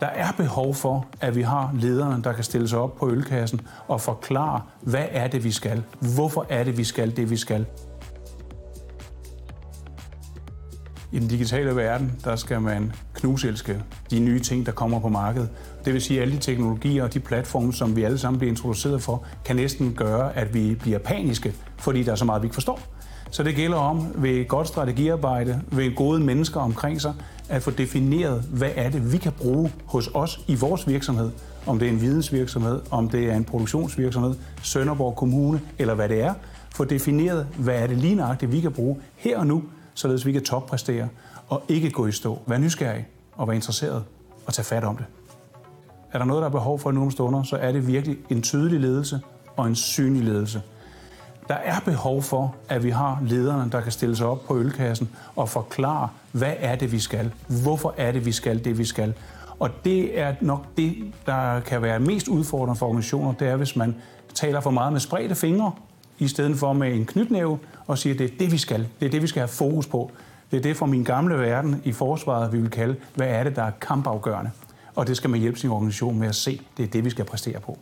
Der er behov for, at vi har lederen, der kan stille sig op på ølkassen og forklare, hvad er det, vi skal? Hvorfor er det, vi skal det, vi skal? I den digitale verden, der skal man knuselske de nye ting, der kommer på markedet. Det vil sige, at alle de teknologier og de platforme, som vi alle sammen bliver introduceret for, kan næsten gøre, at vi bliver paniske, fordi der er så meget, vi ikke forstår. Så det gælder om ved godt strategiarbejde, ved gode mennesker omkring sig, at få defineret, hvad er det, vi kan bruge hos os i vores virksomhed. Om det er en vidensvirksomhed, om det er en produktionsvirksomhed, Sønderborg Kommune, eller hvad det er. Få defineret, hvad er det lige nøjagtigt, vi kan bruge her og nu, således vi kan toppræstere og ikke gå i stå. Vær nysgerrig og være interesseret og tage fat om det. Er der noget, der er behov for nu om stunder, så er det virkelig en tydelig ledelse og en synlig ledelse. Der er behov for, at vi har lederne, der kan stille sig op på ølkassen og forklare, hvad er det, vi skal? Hvorfor er det, vi skal det, vi skal? Og det er nok det, der kan være mest udfordrende for organisationer, det er, hvis man taler for meget med spredte fingre, i stedet for med en knytnæve, og siger, det er det, vi skal. Det er det, vi skal have fokus på. Det er det fra min gamle verden i forsvaret, vi vil kalde, hvad er det, der er kampafgørende. Og det skal man hjælpe sin organisation med at se. Det er det, vi skal præstere på.